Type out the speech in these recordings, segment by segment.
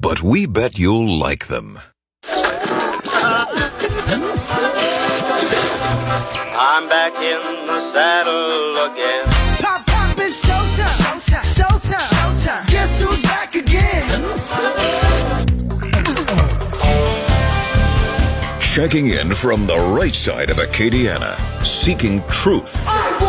but we bet you'll like them. I'm back in the saddle again. Pop, pop, it's showtime. Showtime. Showtime. Showtime. Guess who's back again? Checking in from the right side of Acadiana, seeking truth, I want the truth.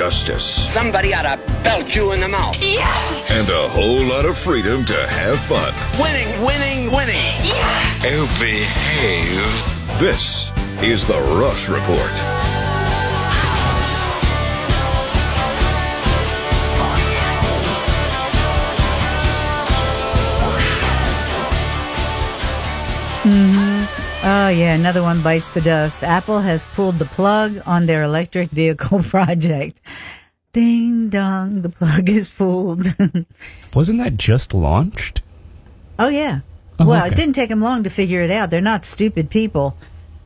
Justice, Somebody ought to belt you in the mouth. and a whole lot of freedom to have fun. Winning, winning, winning. Oh, behave. This is the Rush Report. Oh, yeah, another one bites the dust. Apple has pulled the plug on their electric vehicle project. Ding dong, the plug is pulled. Wasn't that just launched? oh, yeah. Oh, well, okay. it didn't take them long to figure it out. They're not stupid people.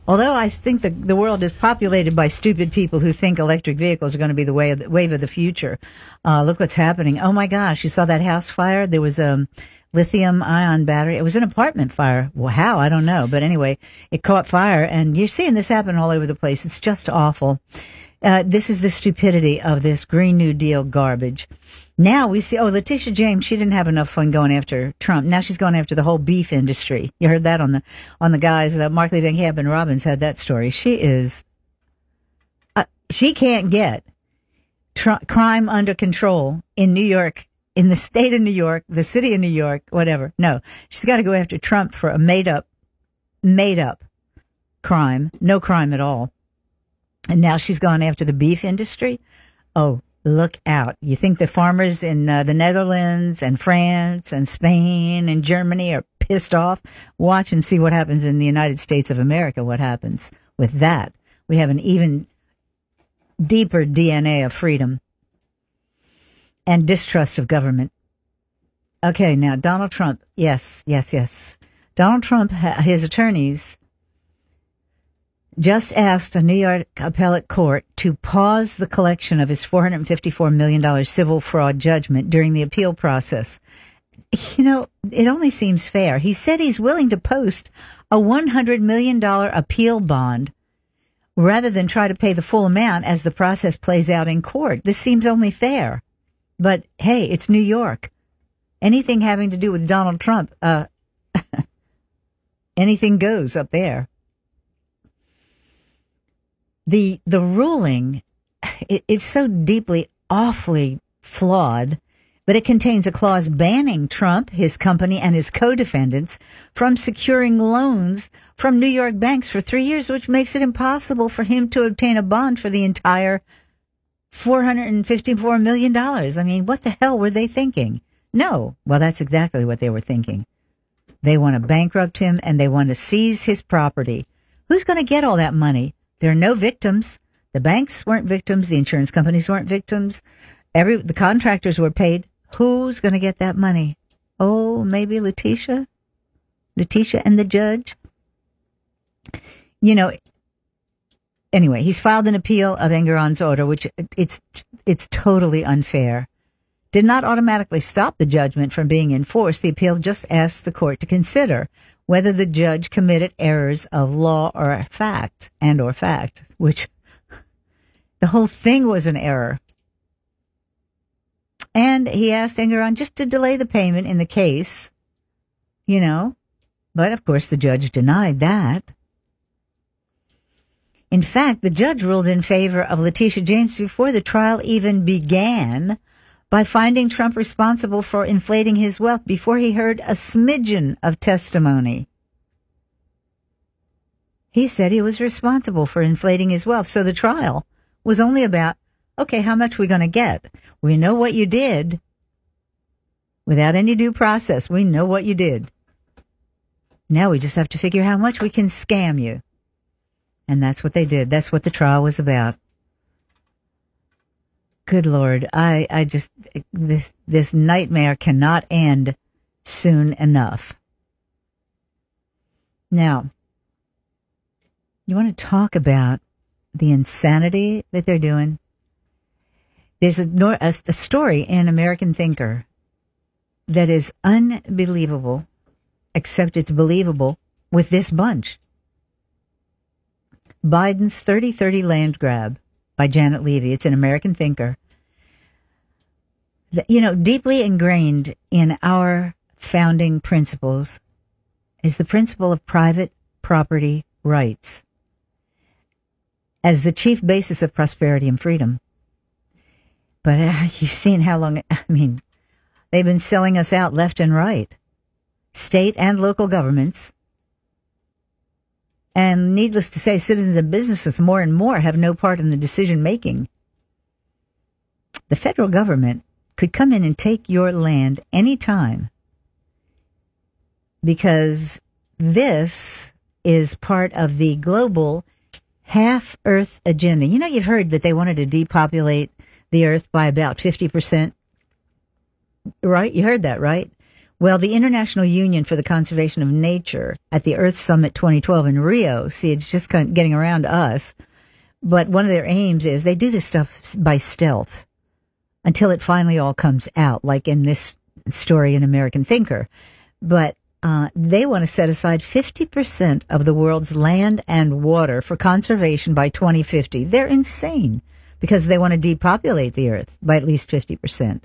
Although I think the, the world is populated by stupid people who think electric vehicles are going to be the way of the, wave of the future. Uh, look what's happening. Oh my gosh, you saw that house fire? There was a lithium ion battery. It was an apartment fire. Well, how? I don't know. But anyway, it caught fire and you're seeing this happen all over the place. It's just awful. Uh, this is the stupidity of this Green New Deal garbage. Now we see, oh, Letitia James, she didn't have enough fun going after Trump. Now she's going after the whole beef industry. You heard that on the, on the guys, uh, Markley Van and Robbins had that story. She is, uh, she can't get tr- crime under control in New York, in the state of New York, the city of New York, whatever. No, she's got to go after Trump for a made up, made up crime, no crime at all. And now she's gone after the beef industry. Oh, look out. You think the farmers in uh, the Netherlands and France and Spain and Germany are pissed off? Watch and see what happens in the United States of America. What happens with that? We have an even deeper DNA of freedom and distrust of government. Okay, now Donald Trump. Yes, yes, yes. Donald Trump, his attorneys just asked a New York appellate court to pause the collection of his $454 million civil fraud judgment during the appeal process. You know, it only seems fair. He said he's willing to post a $100 million appeal bond rather than try to pay the full amount as the process plays out in court. This seems only fair. But hey, it's New York. Anything having to do with Donald Trump, uh, anything goes up there. The, the ruling, it, it's so deeply, awfully flawed, but it contains a clause banning Trump, his company, and his co-defendants from securing loans from New York banks for three years, which makes it impossible for him to obtain a bond for the entire $454 million. I mean, what the hell were they thinking? No. Well, that's exactly what they were thinking. They want to bankrupt him and they want to seize his property. Who's going to get all that money? There are no victims. The banks weren't victims. The insurance companies weren't victims. Every, the contractors were paid. Who's going to get that money? Oh, maybe Letitia? Letitia and the judge? You know, anyway, he's filed an appeal of Engoron's order, which it's it's totally unfair. Did not automatically stop the judgment from being enforced. The appeal just asked the court to consider whether the judge committed errors of law or fact and or fact, which the whole thing was an error. And he asked Engoron just to delay the payment in the case, you know, but of course the judge denied that. In fact, the judge ruled in favor of Letitia James before the trial even began by finding Trump responsible for inflating his wealth before he heard a smidgen of testimony. He said he was responsible for inflating his wealth. So the trial was only about, okay, how much we going to get? We know what you did without any due process. We know what you did. Now we just have to figure out how much we can scam you. And that's what they did. That's what the trial was about. Good Lord. I, I just, this, this nightmare cannot end soon enough. Now, you want to talk about the insanity that they're doing? There's a, a, a story in American Thinker that is unbelievable, except it's believable with this bunch. Biden's 3030 land grab by Janet Levy. It's an American thinker. You know, deeply ingrained in our founding principles is the principle of private property rights as the chief basis of prosperity and freedom. But uh, you've seen how long, I mean, they've been selling us out left and right, state and local governments. And needless to say, citizens and businesses more and more have no part in the decision making. The federal government could come in and take your land anytime because this is part of the global half Earth agenda. You know, you've heard that they wanted to depopulate the Earth by about 50%. Right? You heard that, right? Well, the International Union for the Conservation of Nature at the Earth Summit 2012 in Rio, see, it's just kind of getting around us. But one of their aims is they do this stuff by stealth until it finally all comes out, like in this story in American Thinker. But uh, they want to set aside 50% of the world's land and water for conservation by 2050. They're insane because they want to depopulate the earth by at least 50%.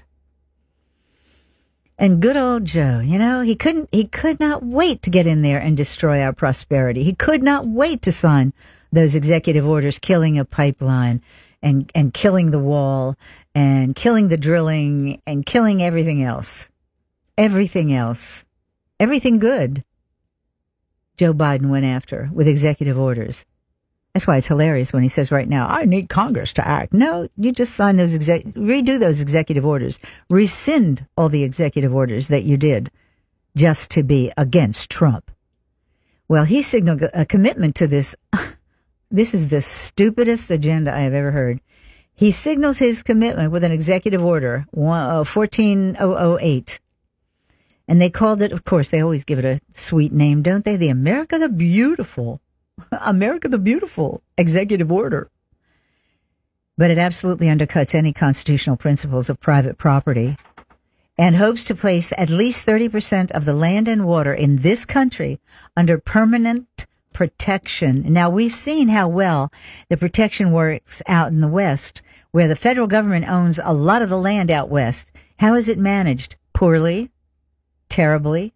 And good old Joe, you know, he couldn't, he could not wait to get in there and destroy our prosperity. He could not wait to sign those executive orders killing a pipeline and, and killing the wall and killing the drilling and killing everything else. Everything else. Everything good. Joe Biden went after with executive orders. That's why it's hilarious when he says right now, I need Congress to act. No, you just sign those exec, redo those executive orders, rescind all the executive orders that you did just to be against Trump. Well, he signaled a commitment to this. This is the stupidest agenda I have ever heard. He signals his commitment with an executive order, uh, 14008. And they called it, of course, they always give it a sweet name, don't they? The America the Beautiful. America the Beautiful executive order. But it absolutely undercuts any constitutional principles of private property and hopes to place at least 30% of the land and water in this country under permanent protection. Now we've seen how well the protection works out in the West, where the federal government owns a lot of the land out West. How is it managed? Poorly, terribly.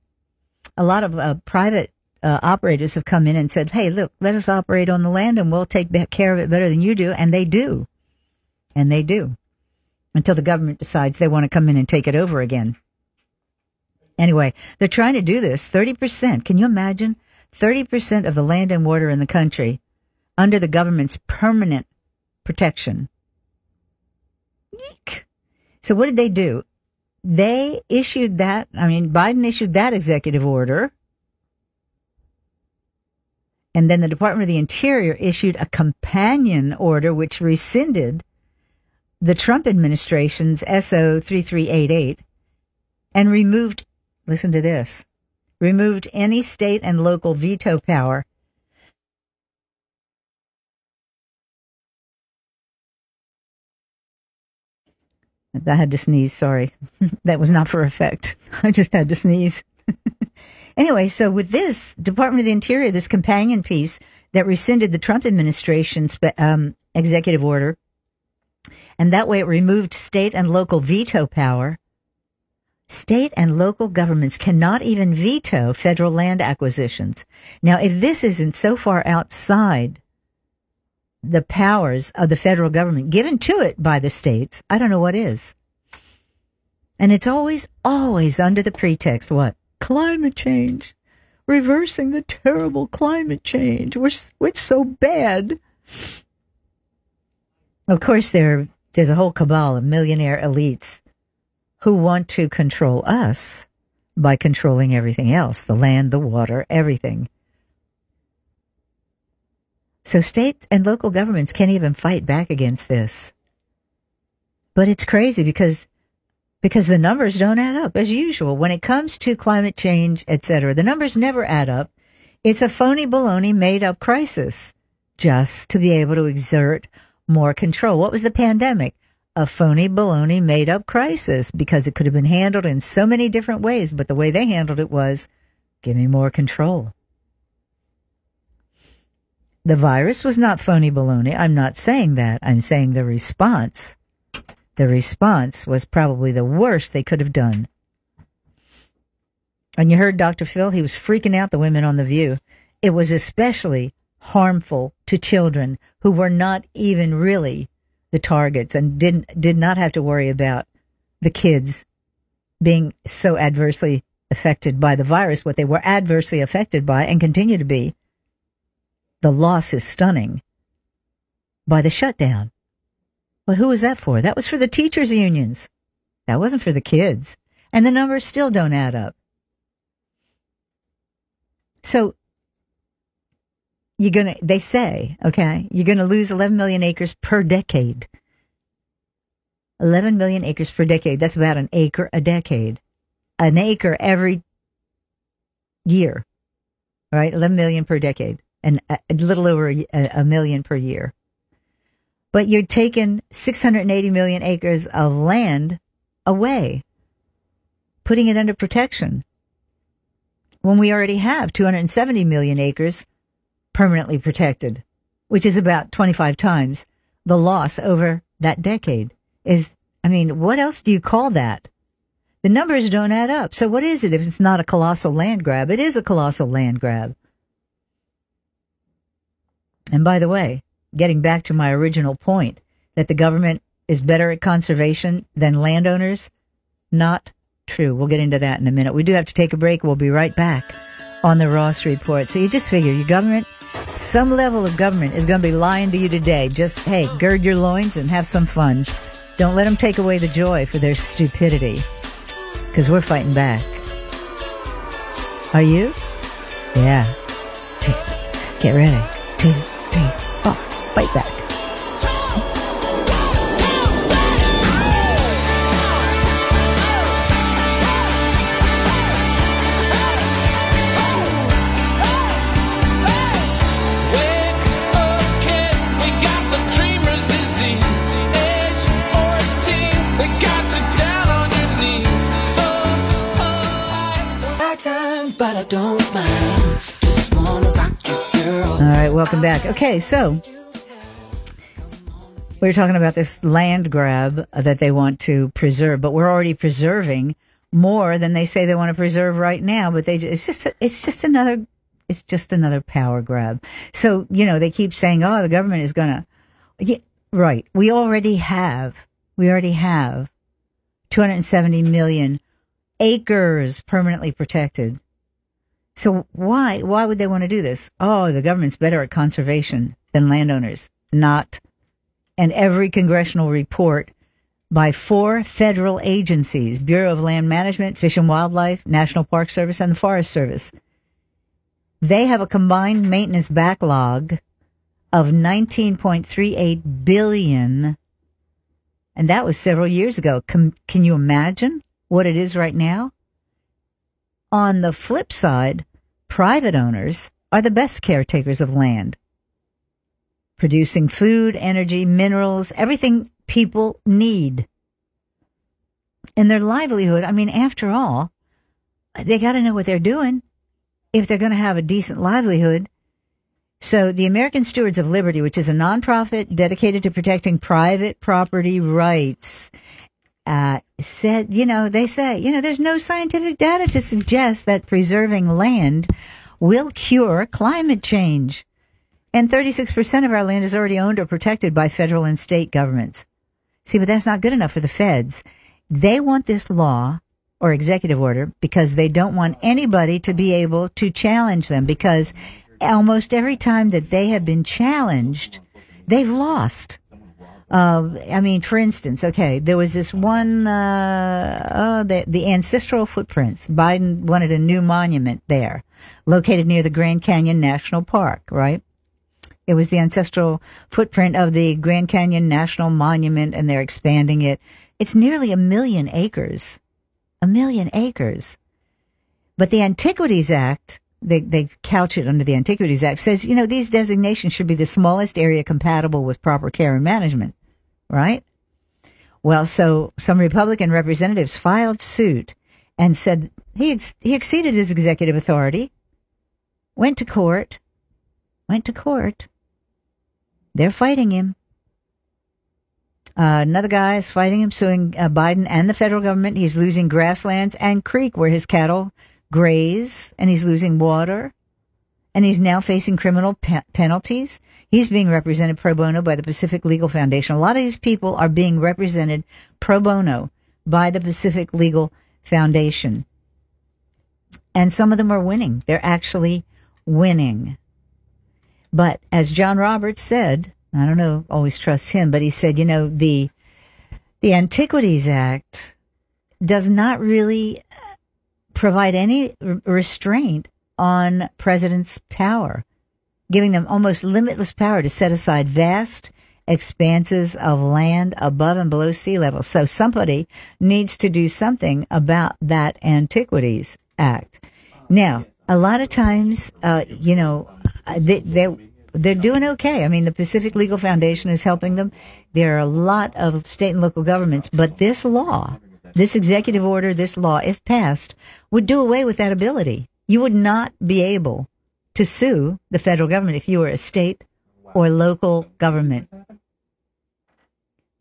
A lot of uh, private uh, operators have come in and said, "Hey, look, let us operate on the land, and we'll take care of it better than you do," and they do, and they do, until the government decides they want to come in and take it over again. Anyway, they're trying to do this. Thirty percent. Can you imagine? Thirty percent of the land and water in the country under the government's permanent protection. Eek. So what did they do? They issued that. I mean, Biden issued that executive order. And then the Department of the Interior issued a companion order which rescinded the Trump administration's SO 3388 and removed, listen to this, removed any state and local veto power I had to sneeze. Sorry. that was not for effect. I just had to sneeze. anyway, so with this Department of the Interior, this companion piece that rescinded the Trump administration's um, executive order, and that way it removed state and local veto power. State and local governments cannot even veto federal land acquisitions. Now, if this isn't so far outside the powers of the federal government given to it by the states, I don't know what is. And it's always, always under the pretext what? Climate change. Reversing the terrible climate change. We're, we're so bad. Of course, there, there's a whole cabal of millionaire elites who want to control us by controlling everything else the land, the water, everything. So state and local governments can't even fight back against this. But it's crazy because because the numbers don't add up as usual when it comes to climate change, etc. The numbers never add up. It's a phony baloney made up crisis just to be able to exert more control. What was the pandemic? a phony baloney made up crisis because it could have been handled in so many different ways, but the way they handled it was give me more control. The virus was not phony baloney. I'm not saying that. I'm saying the response, the response was probably the worst they could have done. And you heard Dr. Phil, he was freaking out the women on The View. It was especially harmful to children who were not even really the targets and didn't, did not have to worry about the kids being so adversely affected by the virus, what they were adversely affected by and continue to be. The loss is stunning by the shutdown. But who was that for? That was for the teachers' unions. That wasn't for the kids. And the numbers still don't add up. So you're going to, they say, okay, you're going to lose 11 million acres per decade. 11 million acres per decade. That's about an acre a decade. An acre every year, right? 11 million per decade and a, a little over a, a million per year. But you're taking 680 million acres of land away, putting it under protection when we already have 270 million acres permanently protected, which is about 25 times the loss over that decade. Is, I mean, what else do you call that? The numbers don't add up. So what is it if it's not a colossal land grab? It is a colossal land grab. And by the way, getting back to my original point that the government is better at conservation than landowners, not true. We'll get into that in a minute. We do have to take a break. We'll be right back on the Ross Report. So you just figure your government, some level of government is going to be lying to you today. Just, hey, gird your loins and have some fun. Don't let them take away the joy for their stupidity because we're fighting back. Are you? Yeah. Get ready. Two. Fight back. Wake up, kids, we got the dreamer's disease. Age 14, they got you down on your knees. So polite. My time, but I don't mind. Just wanna rock you, girl. All right, welcome back. Okay, so we were talking about this land grab that they want to preserve, but we're already preserving more than they say they want to preserve right now. But they it's just it's just another it's just another power grab. So you know they keep saying, oh, the government is gonna, yeah, right? We already have we already have 270 million acres permanently protected. So why why would they want to do this? Oh, the government's better at conservation than landowners. Not. And every congressional report by four federal agencies, Bureau of Land Management, Fish and Wildlife, National Park Service, and the Forest Service. They have a combined maintenance backlog of 19.38 billion. And that was several years ago. Can, can you imagine what it is right now? On the flip side, private owners are the best caretakers of land, producing food, energy, minerals, everything people need. And their livelihood, I mean, after all, they got to know what they're doing if they're going to have a decent livelihood. So the American Stewards of Liberty, which is a nonprofit dedicated to protecting private property rights, uh, said, you know, they say, you know, there's no scientific data to suggest that preserving land will cure climate change. And 36% of our land is already owned or protected by federal and state governments. See, but that's not good enough for the feds. They want this law or executive order because they don't want anybody to be able to challenge them because almost every time that they have been challenged, they've lost. Uh, I mean, for instance, okay, there was this one, uh, oh, the, the ancestral footprints. Biden wanted a new monument there, located near the Grand Canyon National Park, right? It was the ancestral footprint of the Grand Canyon National Monument, and they're expanding it. It's nearly a million acres. A million acres. But the Antiquities Act, they, they couch it under the Antiquities Act, says, you know, these designations should be the smallest area compatible with proper care and management, right? Well, so some Republican representatives filed suit and said he ex- he exceeded his executive authority. Went to court. Went to court. They're fighting him. Uh, another guy is fighting him, suing uh, Biden and the federal government. He's losing grasslands and creek where his cattle graze, and he's losing water. And he's now facing criminal pe- penalties. He's being represented pro bono by the Pacific Legal Foundation. A lot of these people are being represented pro bono by the Pacific Legal Foundation. And some of them are winning. They're actually winning. But as John Roberts said, I don't know, always trust him, but he said, you know, the the Antiquities Act does not really provide any restraint on president's power, giving them almost limitless power to set aside vast expanses of land above and below sea level. So somebody needs to do something about that Antiquities Act. Now, a lot of times, uh, you know, Uh, they, they, they're doing okay. I mean, the Pacific Legal Foundation is helping them. There are a lot of state and local governments, but this law, this executive order, this law, if passed, would do away with that ability. You would not be able to sue the federal government if you were a state or local government.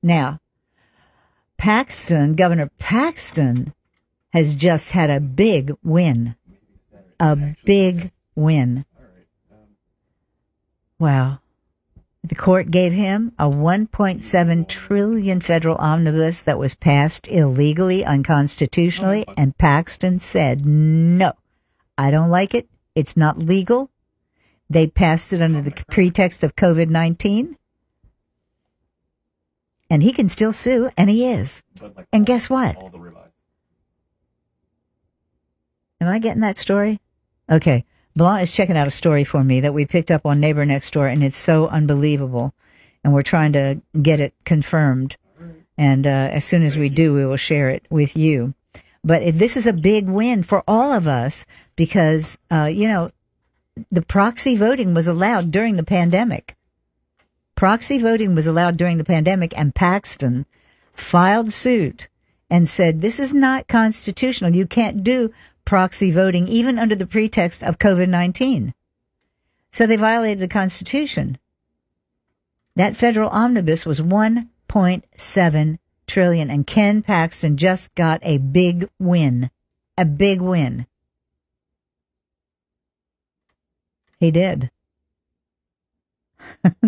Now, Paxton, Governor Paxton, has just had a big win. A big win. Wow. The court gave him a 1.7 trillion federal omnibus that was passed illegally, unconstitutionally, and Paxton said, no, I don't like it. It's not legal. They passed it under the pretext of COVID 19. And he can still sue, and he is. And guess what? Am I getting that story? Okay. Blanc is checking out a story for me that we picked up on Neighbor Next Door, and it's so unbelievable. And we're trying to get it confirmed. And uh, as soon as we do, we will share it with you. But this is a big win for all of us because, uh, you know, the proxy voting was allowed during the pandemic. Proxy voting was allowed during the pandemic, and Paxton filed suit and said, This is not constitutional. You can't do proxy voting, even under the pretext of COVID 19. So they violated the Constitution. That federal omnibus was 1.7 trillion, and Ken Paxton just got a big win. A big win. He did.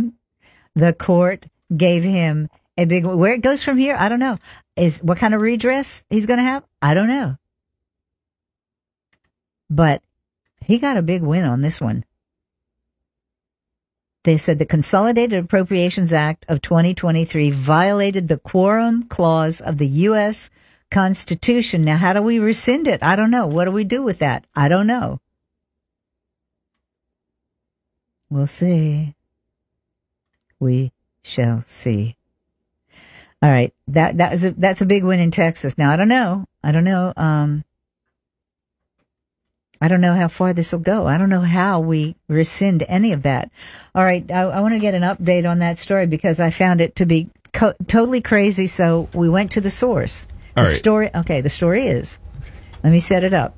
the court gave him a big where it goes from here i don't know is what kind of redress he's going to have i don't know but he got a big win on this one they said the consolidated appropriations act of 2023 violated the quorum clause of the u.s constitution now how do we rescind it i don't know what do we do with that i don't know we'll see we shall see. All right, that that is a, that's a big win in Texas. Now I don't know. I don't know. Um, I don't know how far this will go. I don't know how we rescind any of that. All right, I, I want to get an update on that story because I found it to be co- totally crazy. So we went to the source. All the right. story. Okay, the story is. Let me set it up.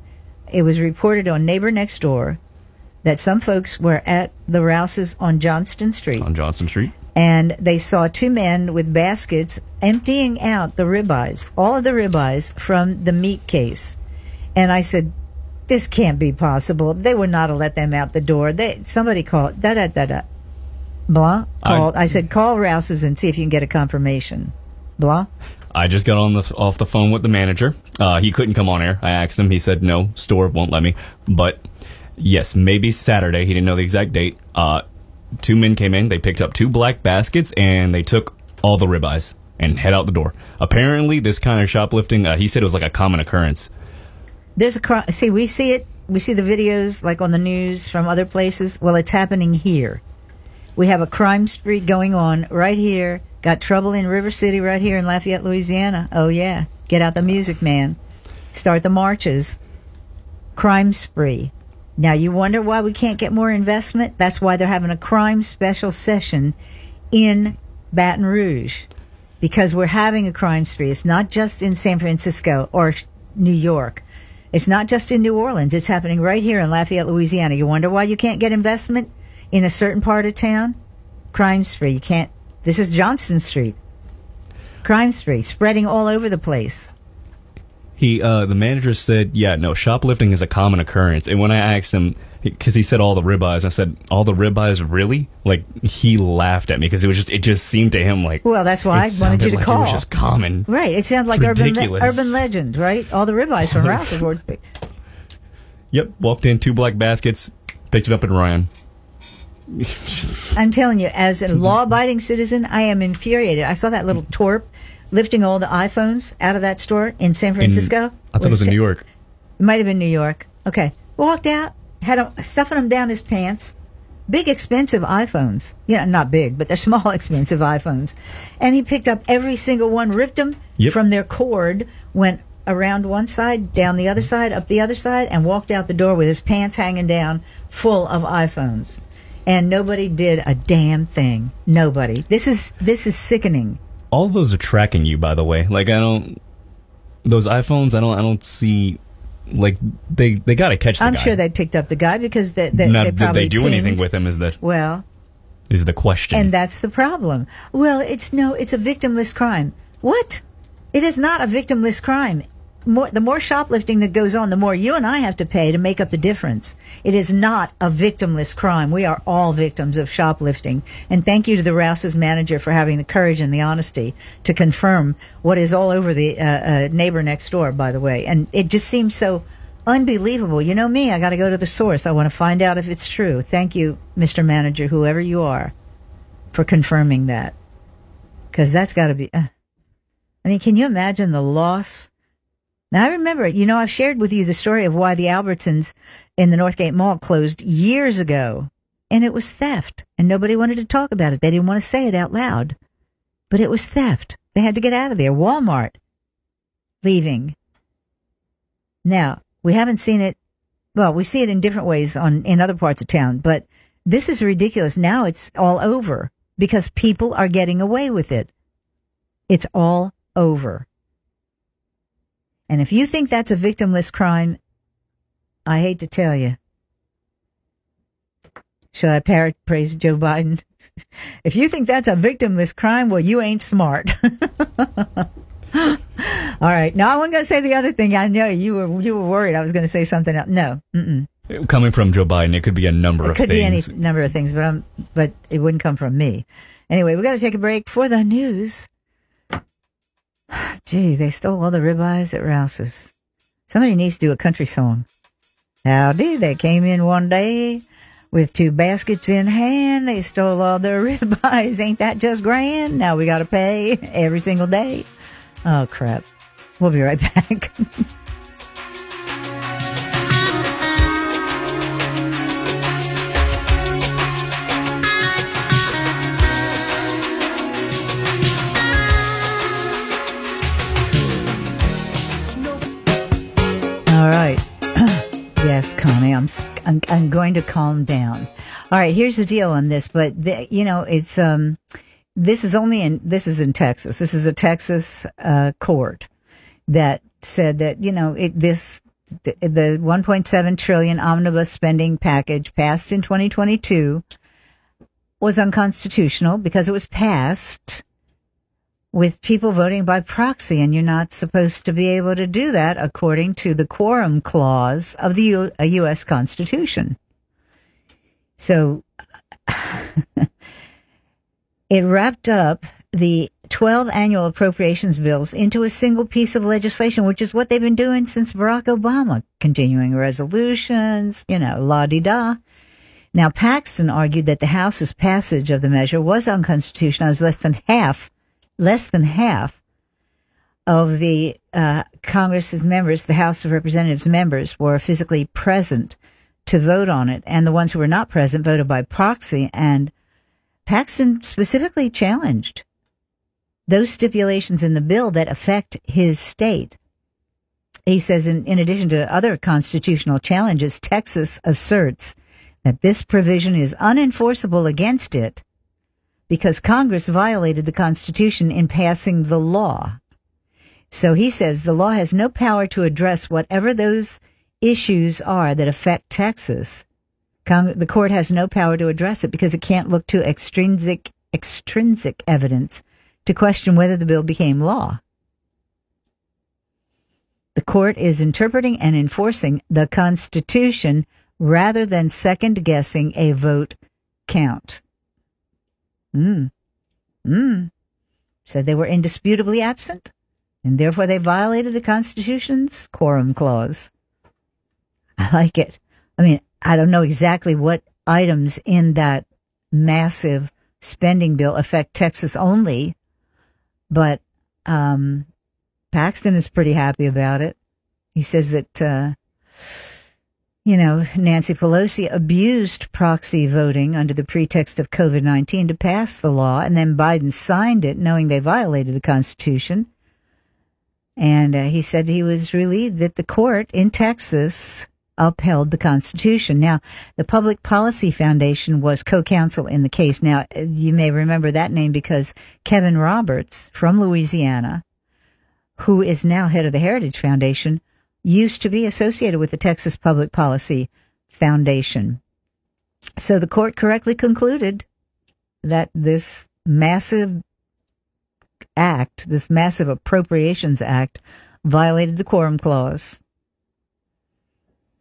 It was reported on Neighbor Next Door that some folks were at the Rouses on Johnston Street on Johnston Street. and they saw two men with baskets emptying out the ribeyes, all of the ribeyes from the meat case. And I said, "This can't be possible. They would not have let them out the door." They somebody called da da da da. Blah called. I, said, "Call Rouse's and see if you can get a confirmation." Blah. I just got on the off the phone with the manager. Uh, he couldn't come on air. I asked him. He said no, store won't let me. But yes, maybe Saturday. He didn't know the exact date. Uh, two men came in. They picked up two black baskets and they took all the ribeyes and head out the door. Apparently, this kind of shoplifting. Uh, he said it was like a common occurrence. There's a crime. See, we see it. We see the videos like on the news from other places. Well, it's happening here. We have a crime spree going on right here. Got trouble in River City right here in Lafayette, Louisiana. Oh yeah. Get out the music, man. Start the marches. Crime spree. Now you wonder why we can't get more investment? That's why they're having a crime special session in Baton Rouge. because we're having a crime spree. It's not just in San Francisco or New York. It's not just in New Orleans. It's happening right here in Lafayette, Louisiana. You wonder why you can't get investment in a certain part of town? Crime spree. You can't. This is Johnston Street. Crime spree spreading all over the place. He, uh, the manager said, yeah, no, shoplifting is a common occurrence. And when I asked him, because he said all the ribeyes, I said, all the ribeyes, really? Like, he laughed at me because it was just, it just seemed to him like. Well, that's why I wanted you to like call. It was just common. Right. It sounds like urban le- urban legend, right? All the ribeyes from Rouse's were Yep, walked in, two black baskets, picked it up and ran. I'm telling you, as a law abiding citizen, I am infuriated. I saw that little torp lifting all the iPhones out of that store in San In- Francisco. I thought it was in New York. It might have been New York. Okay. Walked out, had a, stuffing them down his pants. Big expensive iPhones. You know, not big, but they're small expensive iPhones. And he picked up every single one, ripped them Yep. from their cord, went around one side, down the other side, up the other side, and walked out the door with his pants hanging down, full of iPhones. And nobody did a damn thing. Nobody. This is this is sickening. All those are tracking you, by the way. Like, I don't. Those iPhones, I don't. I don't see. Like they they got to catch. The I'm guy. sure they picked up the guy because they, they, they did they do anything with him? Is that Well, is the question? And that's the problem. Well, it's no, it's a victimless crime. What? It is not a victimless crime. More, the more shoplifting that goes on, the more you and I have to pay to make up the difference. It is not a victimless crime. We are all victims of shoplifting. And thank you to the Rouse's manager for having the courage and the honesty to confirm what is all over the uh, uh, neighbor next door, by the way. And it just seems so unbelievable. You know me, I got to go to the source. I want to find out if it's true. Thank you, Mr. Manager, whoever you are for confirming that. Because that's got to be. Uh, I mean, can you imagine the loss? Now, I remember, you know, I've shared with you the story of why the Albertsons in the Northgate Mall closed years ago. And it was theft. And nobody wanted to talk about it. They didn't want to say it out loud. But it was theft. They had to get out of there. Walmart leaving. Now, we haven't seen it. Well, we see it in different ways on in other parts of town, but this is ridiculous. Now it's all over because people are getting away with it. It's all over. And if you think that's a victimless crime, I hate to tell you. Should I paraphrase Joe Biden? If you think that's a victimless crime, well, you ain't smart. All right. Now I wasn't going to say the other thing. I know you were you were worried I was going to say something else. No. Mm-mm. Coming from Joe Biden, it could be a number of things. It of could things. be any number of things, but um, but it wouldn't come from me. Anyway, we got to take a break for the news. Gee, they stole all the ribeyes at Rouse's. Somebody needs to do a country song. Howdy, they came in one day with two baskets in hand. They stole all the ribeyes. Ain't that just grand? Now we got to pay every single day. Oh crap! We'll be right back. All right. yes, Connie, I'm, I'm I'm going to calm down. All right, here's the deal on this, but the, you know, it's um this is only in this is in Texas. This is a Texas uh, court that said that you know it, this the 1.7 trillion omnibus spending package passed in 2022 was unconstitutional because it was passed with people voting by proxy, and you're not supposed to be able to do that according to the quorum clause of the U.S. Constitution. So it wrapped up the 12 annual appropriations bills into a single piece of legislation, which is what they've been doing since Barack Obama, continuing resolutions, you know, la di da. Now, Paxton argued that the House's passage of the measure was unconstitutional as less than half less than half of the uh, Congress's members, the House of Representatives members, were physically present to vote on it, and the ones who were not present voted by proxy. And Paxton specifically challenged those stipulations in the bill that affect his state. He says, in, in addition to other constitutional challenges, Texas asserts that this provision is unenforceable against it because Congress violated the Constitution in passing the law. So he says the law has no power to address whatever those issues are that affect Texas. Cong- the court has no power to address it because it can't look to extrinsic extrinsic evidence to question whether the bill became law. The court is interpreting and enforcing the Constitution rather than second guessing a vote count. Mm. Mm. Said they were indisputably absent, and therefore they violated the Constitution's quorum clause. I like it. I mean, I don't know exactly what items in that massive spending bill affect Texas only, but um, Paxton is pretty happy about it. He says that, uh, you know, Nancy Pelosi abused proxy voting under the pretext of COVID 19 to pass the law, and then Biden signed it knowing they violated the Constitution. And uh, he said he was relieved that the court in Texas upheld the Constitution. Now, the Public Policy Foundation was co-counsel in the case. Now, you may remember that name because Kevin Roberts from Louisiana, who is now head of the Heritage Foundation, used to be associated with the Texas Public Policy Foundation. So the court correctly concluded that this massive act, this massive appropriations act, violated the quorum clause.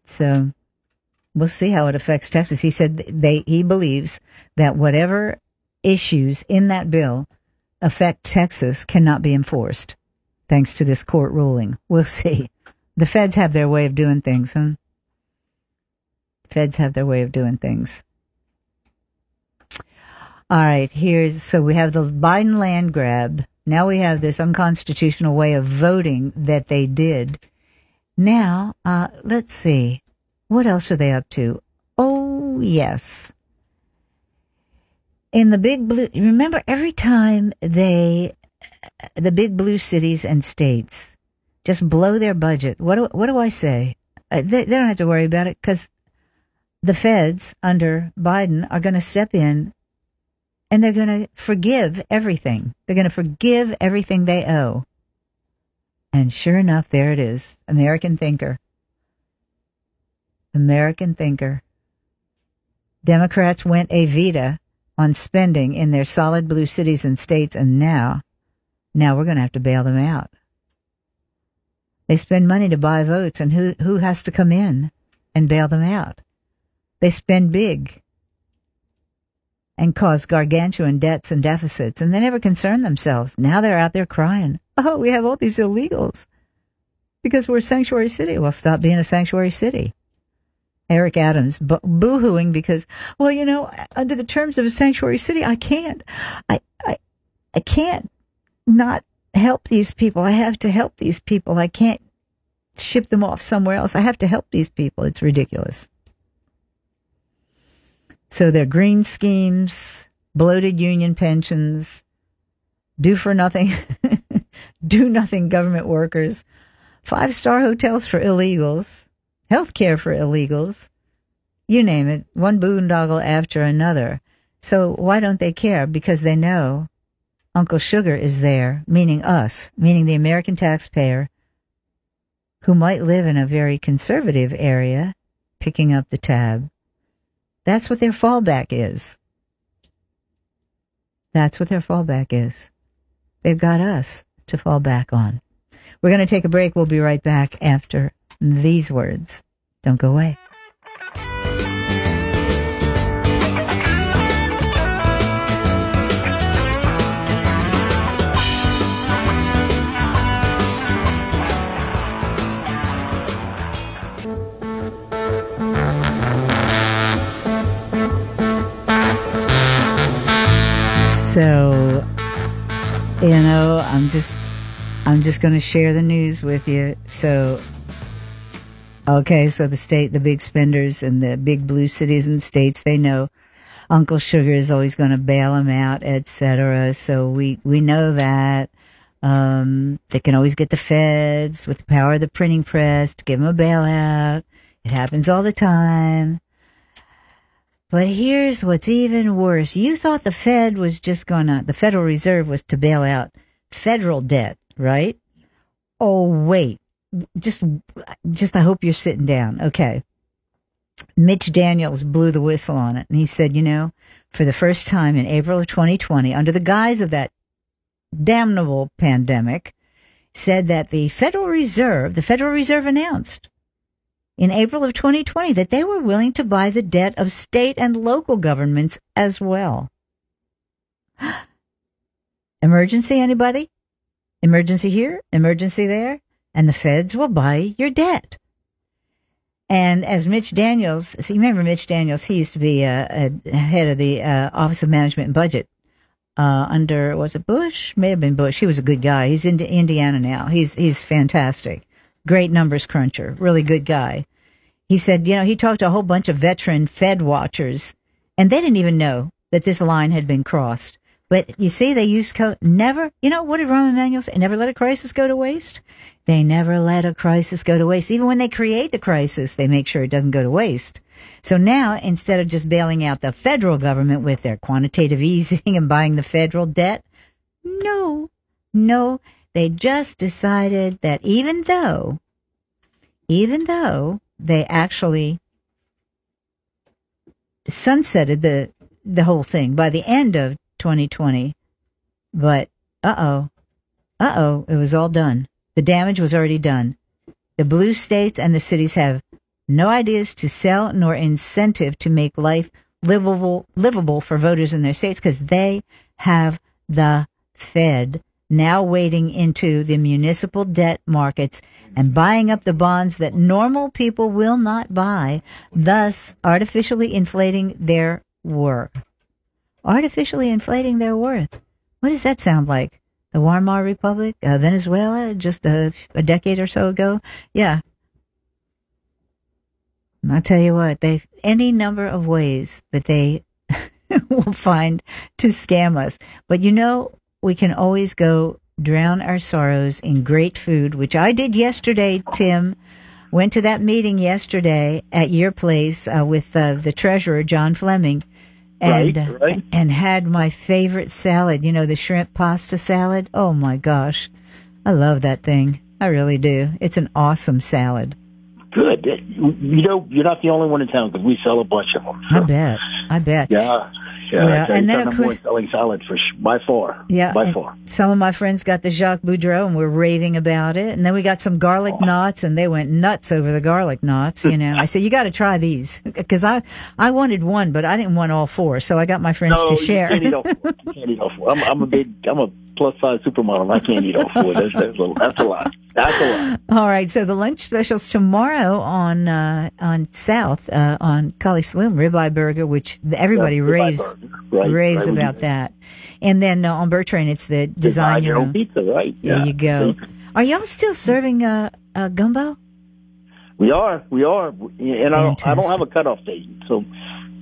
So we'll see how it affects Texas. He said they he believes that whatever issues in that bill affect Texas cannot be enforced thanks to this court ruling. We'll see. The feds have their way of doing things, huh? Feds have their way of doing things. All right, here's so we have the Biden land grab. Now we have this unconstitutional way of voting that they did. Now, uh, let's see. What else are they up to? Oh, yes. In the big blue, remember every time they, the big blue cities and states just blow their budget. What do, what do I say? Uh, they, they don't have to worry about it because the feds under Biden are going to step in and they're going to forgive everything. They're going to forgive everything they owe. And sure enough, there it is. American thinker. American thinker. Democrats went a vita on spending in their solid blue cities and states, and now, now we're going to have to bail them out. They spend money to buy votes, and who, who has to come in and bail them out? They spend big and cause gargantuan debts and deficits, and they never concern themselves. Now they're out there crying, oh, we have all these illegals because we're a sanctuary city. Well, stop being a sanctuary city. Eric Adams bu- boohooing because, well, you know, under the terms of a sanctuary city, I can't, I, I, I can't not help these people. I have to help these people. I can't ship them off somewhere else. I have to help these people. It's ridiculous. So they're green schemes, bloated union pensions, do for nothing, do nothing government workers, five star hotels for illegals, health care for illegals, you name it, one boondoggle after another. So why don't they care? Because they know Uncle Sugar is there, meaning us, meaning the American taxpayer who might live in a very conservative area, picking up the tab. That's what their fallback is. That's what their fallback is. They've got us to fall back on. We're going to take a break. We'll be right back after these words. Don't go away. So, you know, I'm just, I'm just going to share the news with you. So, okay, so the state, the big spenders and the big blue cities and states, they know Uncle Sugar is always going to bail them out, etc. So we, we know that. Um, they can always get the feds with the power of the printing press to give them a bailout. It happens all the time. But here's what's even worse. You thought the Fed was just gonna, the Federal Reserve was to bail out federal debt, right? Oh, wait. Just, just, I hope you're sitting down. Okay. Mitch Daniels blew the whistle on it and he said, you know, for the first time in April of 2020, under the guise of that damnable pandemic, said that the Federal Reserve, the Federal Reserve announced in April of 2020 that they were willing to buy the debt of state and local governments as well. Emergency, anybody? Emergency here, emergency there, and the feds will buy your debt. And as Mitch Daniels, so you remember Mitch Daniels, he used to be uh, a head of the uh, Office of Management and Budget uh, under was it Bush? May have been Bush. He was a good guy. He's in Indiana now. He's he's fantastic, great numbers cruncher, really good guy. He said, you know, he talked to a whole bunch of veteran Fed watchers, and they didn't even know that this line had been crossed. But you see, they used co- never. You know what did Rahm Emanuel say? Never let a crisis go to waste. They never let a crisis go to waste. Even when they create the crisis, they make sure it doesn't go to waste. So now, instead of just bailing out the federal government with their quantitative easing and buying the federal debt, no, no, they just decided that even though, even though they actually sunsetted the the whole thing by the end of 2020, but uh oh, uh oh, it was all done. The damage was already done. The blue states and the cities have no ideas to sell nor incentive to make life livable livable for voters in their states because they have the Fed now wading into the municipal debt markets and buying up the bonds that normal people will not buy, thus artificially inflating their worth. Artificially inflating their worth. What does that sound like? The Weimar Republic, uh, Venezuela, just a, a decade or so ago? Yeah, and I'll tell you what, they any number of ways that they will find to scam us. But you know, we can always go drown our sorrows in great food, which I did yesterday, Tim. Went to that meeting yesterday at your place uh, with uh, the treasurer, John Fleming, and Right, right. and had my favorite salad. You know, the shrimp pasta salad. Oh my gosh, I love that thing. I really do. It's an awesome salad. Good. You know, you're not the only one in town because we sell a bunch of them. I bet. I bet. Yeah. Yeah, Well, and then, of course- selling salad for sh- by far. Yeah, by far. Some of my friends got the Jacques Boudreau, and we're raving about it. And then we got some garlic Oh. knots, and they went nuts over the garlic knots. You know, I said you got to try these because I I wanted one, but I didn't want all four, so I got my friends No, to you share. can't eat all four. You can't eat all four. I'm, I'm a big, I'm a plus size supermodel. I can't eat all four. That's, that's, a, little, that's a lot. That's a lot. all right, so the lunch specials tomorrow on uh, on South uh, on Kaliste Saloom ribeye burger, which everybody raves. Right, raves right, about that. And then uh, on Bertrand, it's the design your your own pizza, right? There Yeah. you go. Are y'all still serving uh, uh, gumbo? We are, we are, and I don't, I don't have a cutoff date. So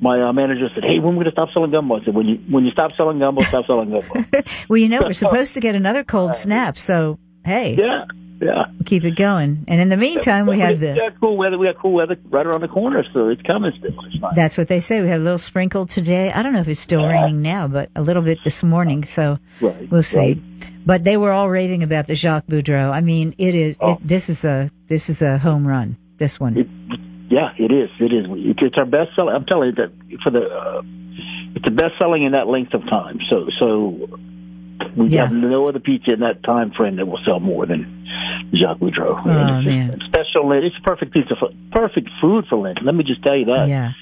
my uh, manager said, "Hey, when are we going to stop selling gumbo?" I said, "When you when you stop selling gumbo, stop selling gumbo." Well, you know, we're supposed to get another cold snap, so hey, yeah, yeah. keep it going. And in the meantime, we have we the. got cool weather. We got cool weather right around the corner, so it's coming still. It's. That's what they say. We had a little sprinkle today. I don't know if it's still raining now, but a little bit this morning. So Right, we'll see. right. But they were all raving about the Jacques Boudreau. I mean, it is. Oh. It, this is a this is a home run. This one. It, yeah, it is. It is. It's our best selling. I'm telling you that for the uh, it's the best selling in that length of time. So so we Yeah. have no other pizza in that time frame that will sell more than Jacques Boudreau. Oh, And it's man. special Lent. It's perfect pizza, for, perfect food for Lent. Let me just tell you that. Yeah.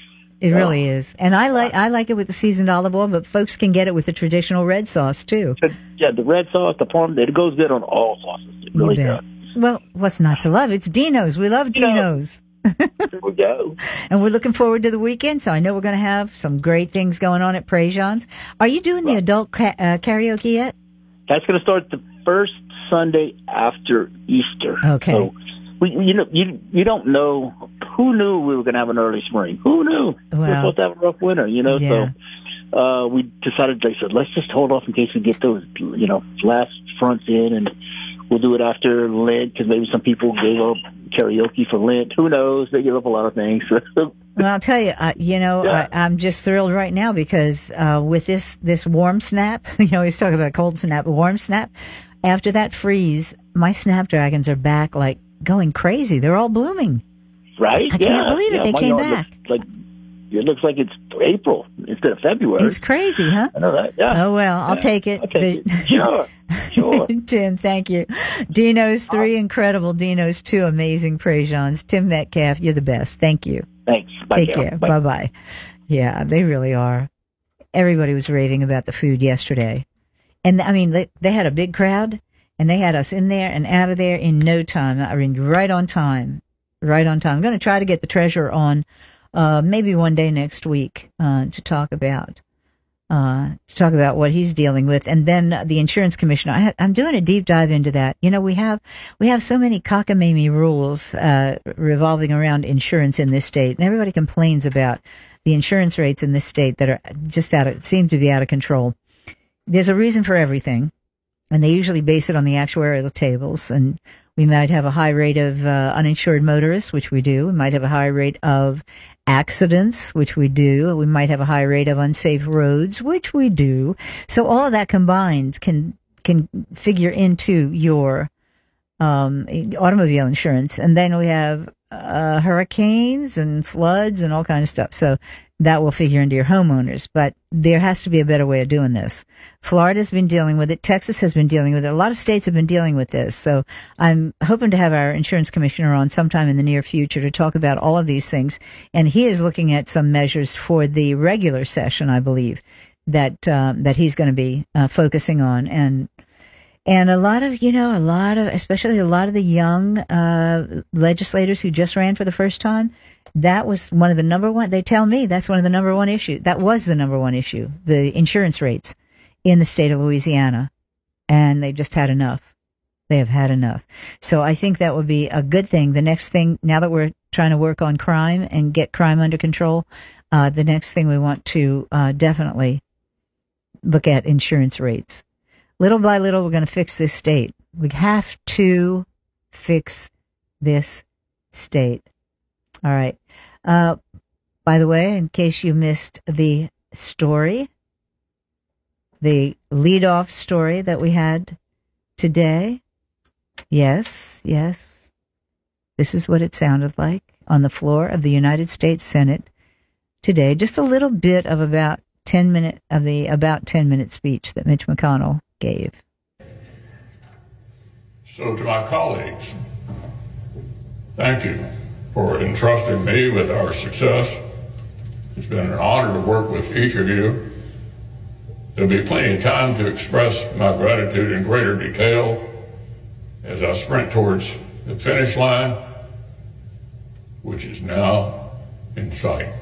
It really is. And I like I like it with the seasoned olive oil, but folks can get it with the traditional red sauce too. But, yeah, the red sauce, the parm, it goes good on all sauces. It You really does. Well, what's not to love? It's Dino's. We love Dino's. There we go. And we're looking forward to the weekend, so I know we're going to have some great things going on at Prejean's. Are you doing the adult ca- uh, karaoke yet? That's going to start the first Sunday after Easter. Okay. So we, you know, you you don't know who knew we were going to have an early spring. Who knew we are supposed to have a rough winter? You know, Yeah. so uh, we decided. They said, let's just hold off in case we get those, you know, last fronts in, and we'll do it after Lent because maybe some people gave up karaoke for Lent. Who knows? They give up a lot of things. Well, I'll tell you, uh, you know, Yeah. I, I'm just thrilled right now because uh, with this this warm snap, you know, he's talking about a cold snap, a warm snap. After that freeze, my snapdragons are back, like going crazy. They're all blooming. right? I can't believe it. yeah, They my came back. Like it looks like it's April instead of February. It's crazy, huh? I know that. Yeah. Oh well, I'll Yeah, take it. I'll take The- it. Sure. Sure. Tim, thank you. Dino's three uh, incredible. Dino's two amazing Prejean's. Tim Metcalf, you're the best. Thank you. Thanks. Bye, Take Carol. care. Bye bye. Yeah, they really are. Everybody was raving about the food yesterday. And I mean, they, they had a big crowd and they had us in there and out of there in no time. I mean, right on time. Right on time. I'm going to try to get the treasurer on, uh, maybe one day next week, uh, to talk about, uh, to talk about what he's dealing with. And then the insurance commissioner, I I'm doing a deep dive into that. You know, we have, we have so many cockamamie rules, uh, revolving around insurance in this state and everybody complains about the insurance rates in this state that are just out of, seem to be out of control. There's a reason for everything and they usually base it on the actuarial tables and we might have a high rate of uh, uninsured motorists, which we do. We might have a high rate of accidents, which we do. We might have a high rate of unsafe roads, which we do. So all of that combined can can figure into your um, automobile insurance, and then we have uh, hurricanes and floods and all kind of stuff. So that will figure into your homeowners. But there has to be a better way of doing this. Florida's been dealing with it. Texas has been dealing with it. A lot of states have been dealing with this. So I'm hoping to have our insurance commissioner on sometime in the near future to talk about all of these things. And he is looking at some measures for the regular session, I believe, that uh, that he's going to be uh, focusing on. And and a lot of, you know, a lot of, especially a lot of the young uh, legislators who just ran for the first time, that was one of the number one. They tell me that's one of the number one issue. That was the number one issue, the insurance rates in the state of Louisiana, and they just had enough. They have had enough. So I think that would be a good thing. The next thing, now that we're trying to work on crime and get crime under control, uh, the next thing we want to uh, definitely look at insurance rates little by little, we're going to fix this state. We have to fix this state. All right. Uh, by the way, in case you missed the story, the lead-off story that we had today. Yes, yes. This is what it sounded like on the floor of the United States Senate today. Just a little bit of about 10 minute of the about 10 minute speech that Mitch McConnell gave. So, to my colleagues, thank you for entrusting me with our success. It's been an honor to work with each of you. There'll be plenty of time to express my gratitude in greater detail as I sprint towards the finish line, which is now in sight.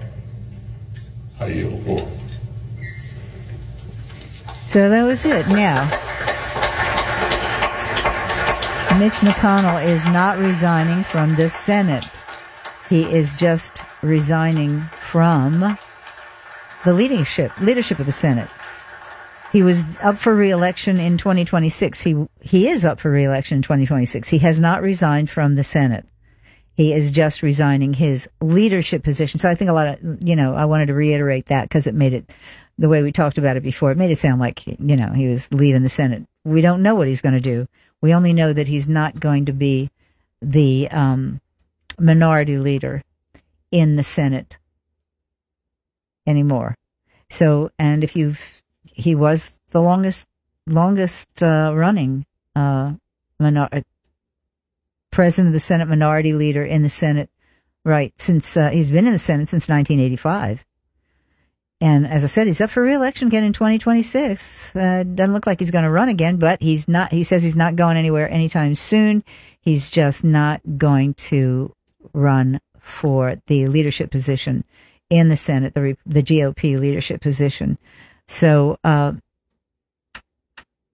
I yield the floor. So that was it. Now, Mitch McConnell is not resigning from the Senate. He is just resigning from the leadership leadership of the Senate. He was up for reelection in 2026. He he is up for reelection in 2026. He has not resigned from the Senate. He is just resigning his leadership position. So I think a lot of you know I wanted to reiterate that because it made it the way we talked about it before. It made it sound like you know he was leaving the Senate. We don't know what he's going to do. We only know that he's not going to be the um, minority leader in the Senate anymore. So, and if you've, he was the longest, longest uh, running uh, minor- uh, president of the Senate, minority leader in the Senate, right? Since uh, he's been in the Senate since 1985. And as I said, he's up for reelection again in 2026. Uh, doesn't look like he's going to run again, but he's not, he says he's not going anywhere anytime soon. He's just not going to run for the leadership position in the Senate, the, the GOP leadership position. So, uh,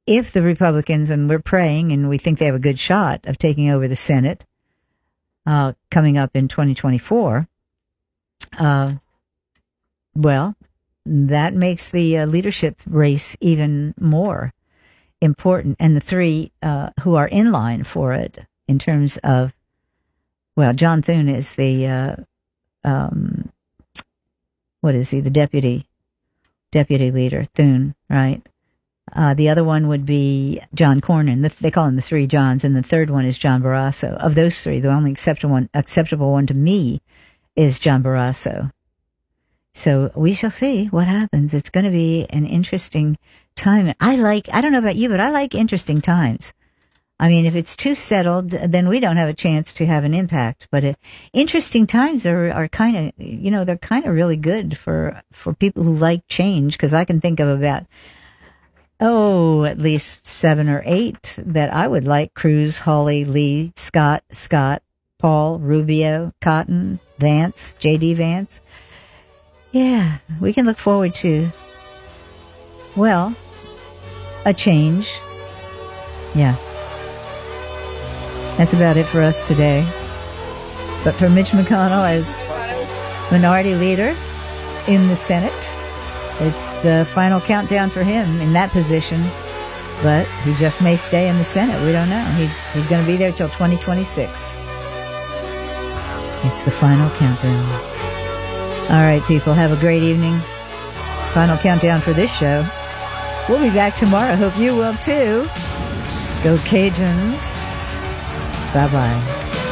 if the Republicans, and we're praying and we think they have a good shot of taking over the Senate, uh, coming up in 2024, uh, well, that makes the uh, leadership race even more important. And the three uh, who are in line for it in terms of well, John Thune is the, uh, um, what is he? The deputy, deputy leader, Thune, right? Uh, the other one would be John Cornyn. The- They call him the three Johns, and the third one is John Barrasso. Of those three, the only acceptable one, acceptable one to me is John Barrasso. So we shall see what happens. It's going to be an interesting time. I like, I don't know about you, but I like interesting times. I mean, if it's too settled, then we don't have a chance to have an impact. But uh, interesting times are, are kind of, you know, they're kind of really good for, for people who like change. Cause I can think of about, oh, at least seven or eight that I would like Cruz, Hawley, Lee, Scott, Scott, Paul, Rubio, Cotton, Vance, JD Vance. Yeah, we can look forward to, well, a change. Yeah. That's about it for us today. But for Mitch McConnell as minority leader in the Senate, it's the final countdown for him in that position. But he just may stay in the Senate. We don't know. He, he's going to be there till 2026. It's the final countdown. All right, people, have a great evening. Final countdown for this show. We'll be back tomorrow. Hope you will too. Go Cajuns. Bye bye.